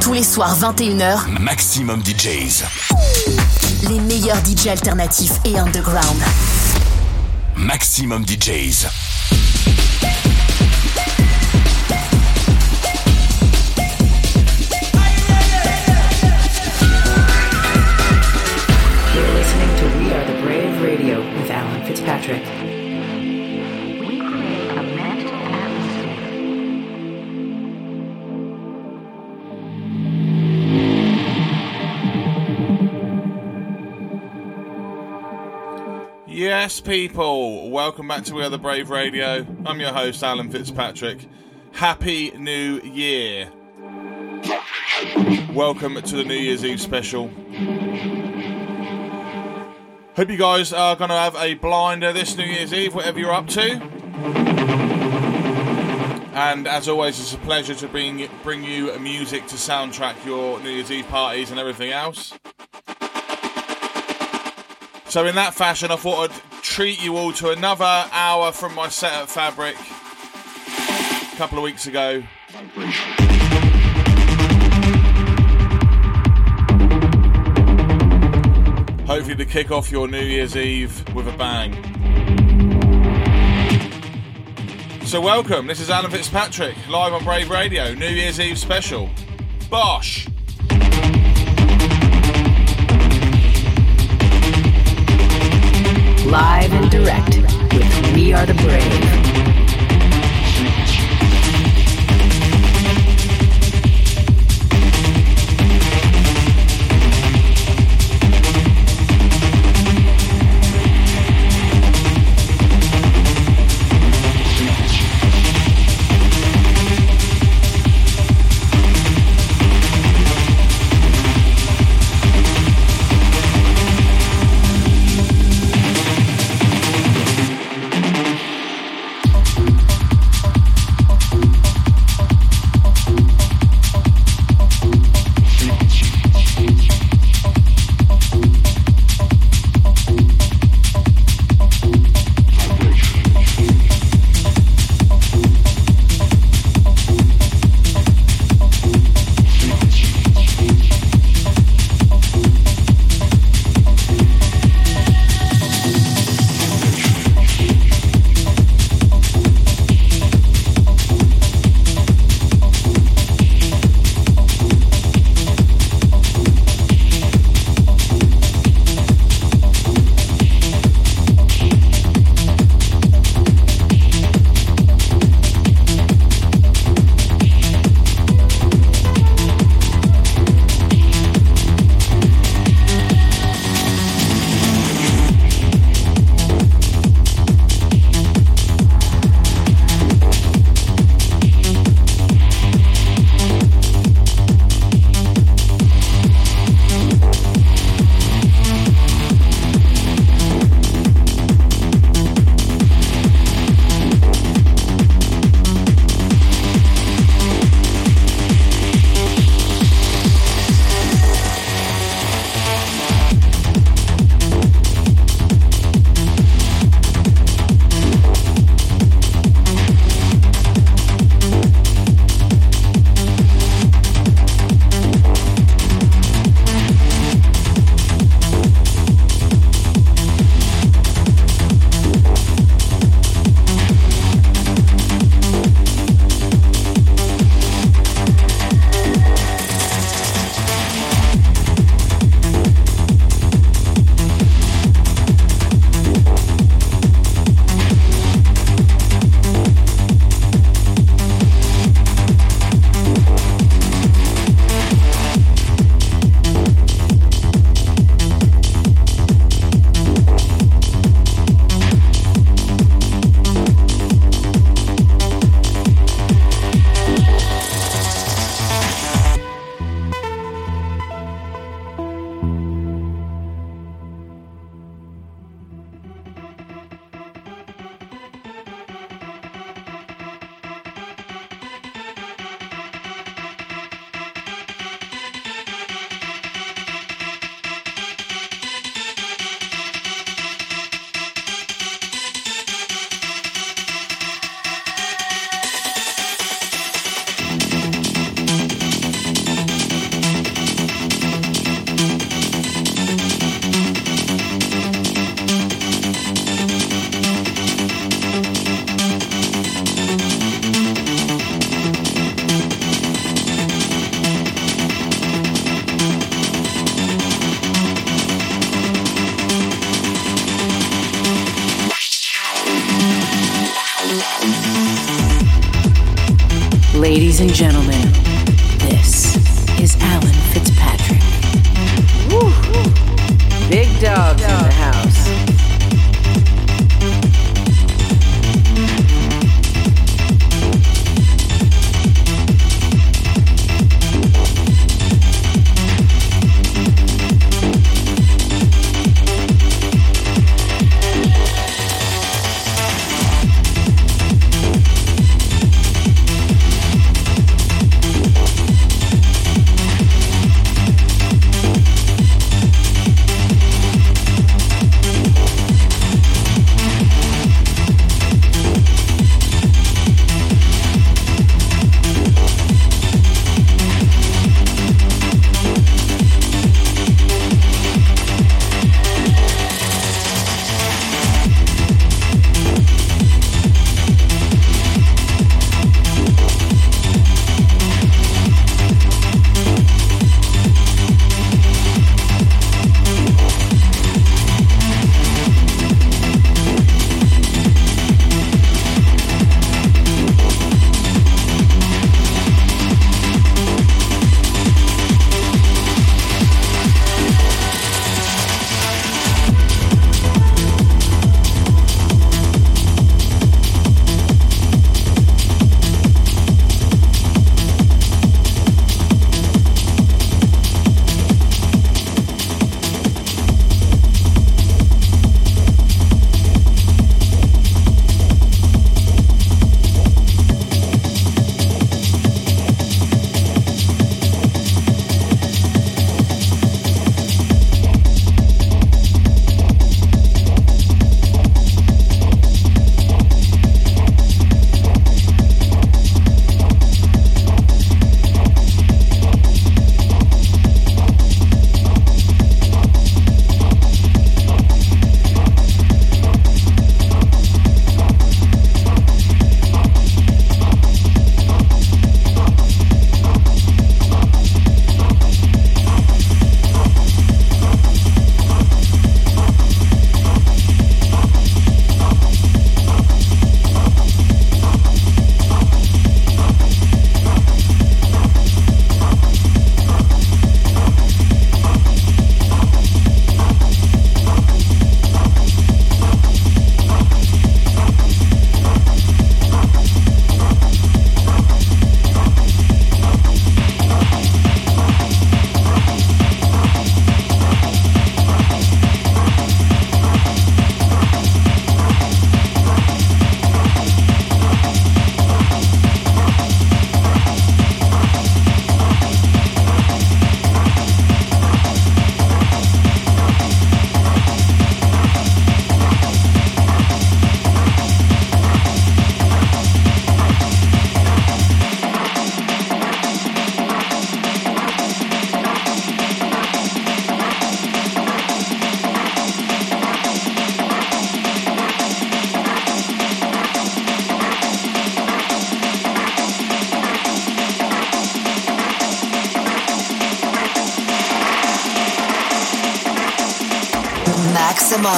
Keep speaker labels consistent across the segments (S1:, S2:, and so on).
S1: Tous les soirs 21h,
S2: Maximum DJs.
S1: Les meilleurs DJs alternatifs et underground.
S2: Maximum DJs.
S3: You're listening to We Are the Brave Radio with Alan Fitzpatrick.
S4: Yes, people, welcome back to We Are the Brave Radio. I'm your host, Alan Fitzpatrick. Happy New Year. Welcome to the New Year's Eve special. Hope you guys are going to have a blinder this New Year's Eve, whatever you're up to. And as always, it's a pleasure to bring, bring you music to soundtrack your New Year's Eve parties and everything else. So, in that fashion, I thought I'd treat you all to another hour from my set at Fabric a couple of weeks ago. Hopefully, to kick off your New Year's Eve with a bang. So, welcome. This is Alan Fitzpatrick, live on Brave Radio, New Year's Eve special. Bosh!
S3: Live and direct with We Are the Brave.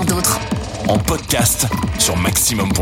S1: D'autres
S2: en podcast sur maximum.fr.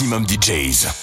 S2: Maximum DJs.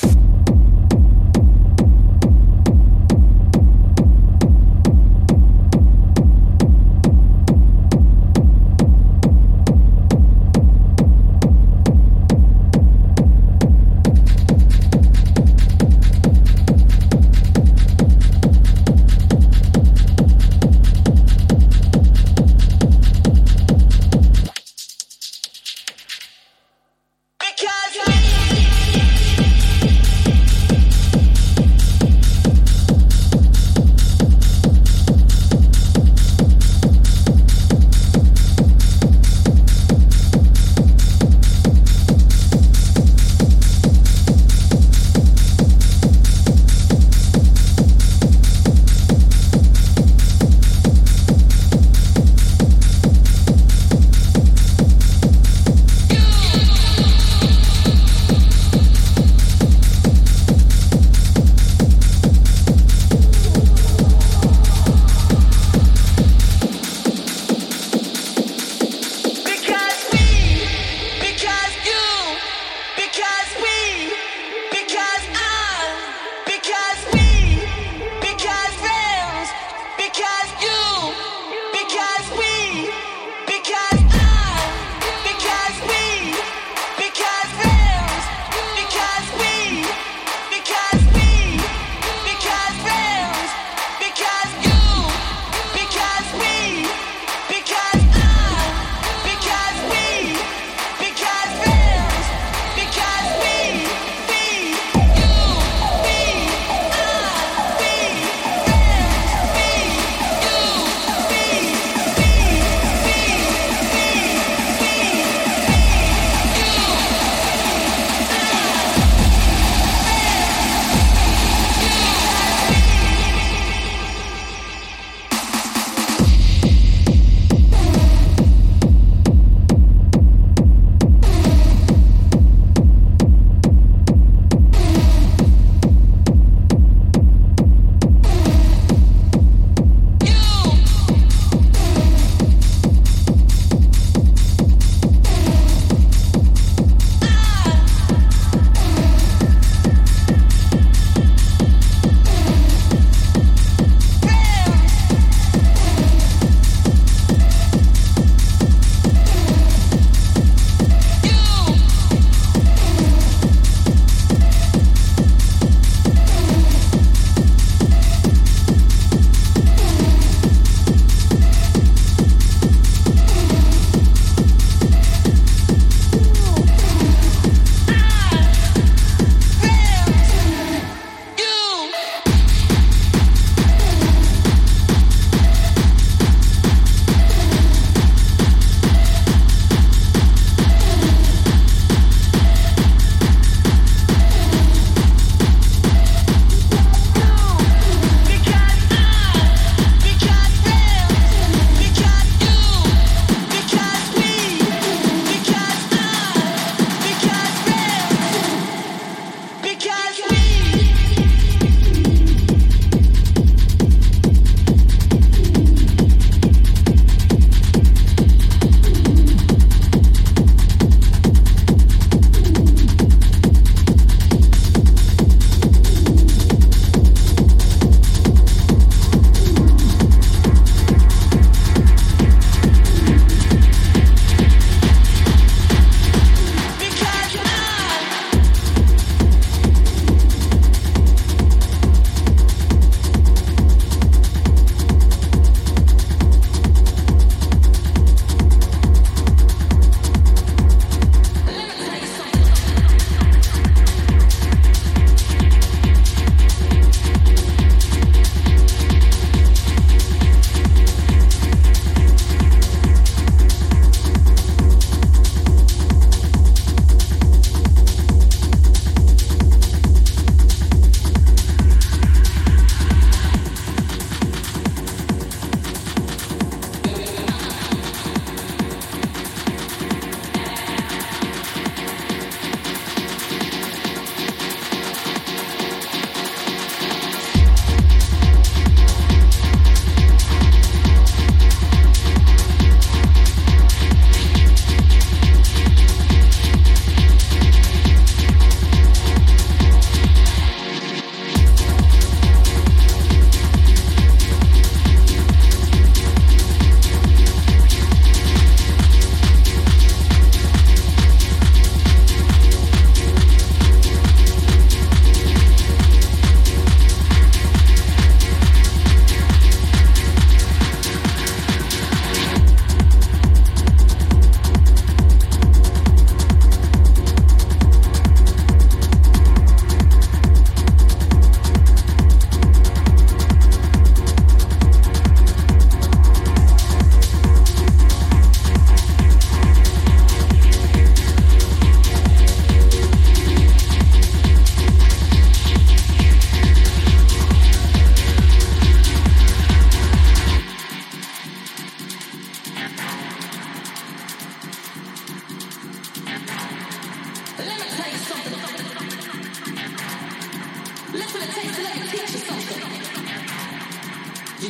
S5: You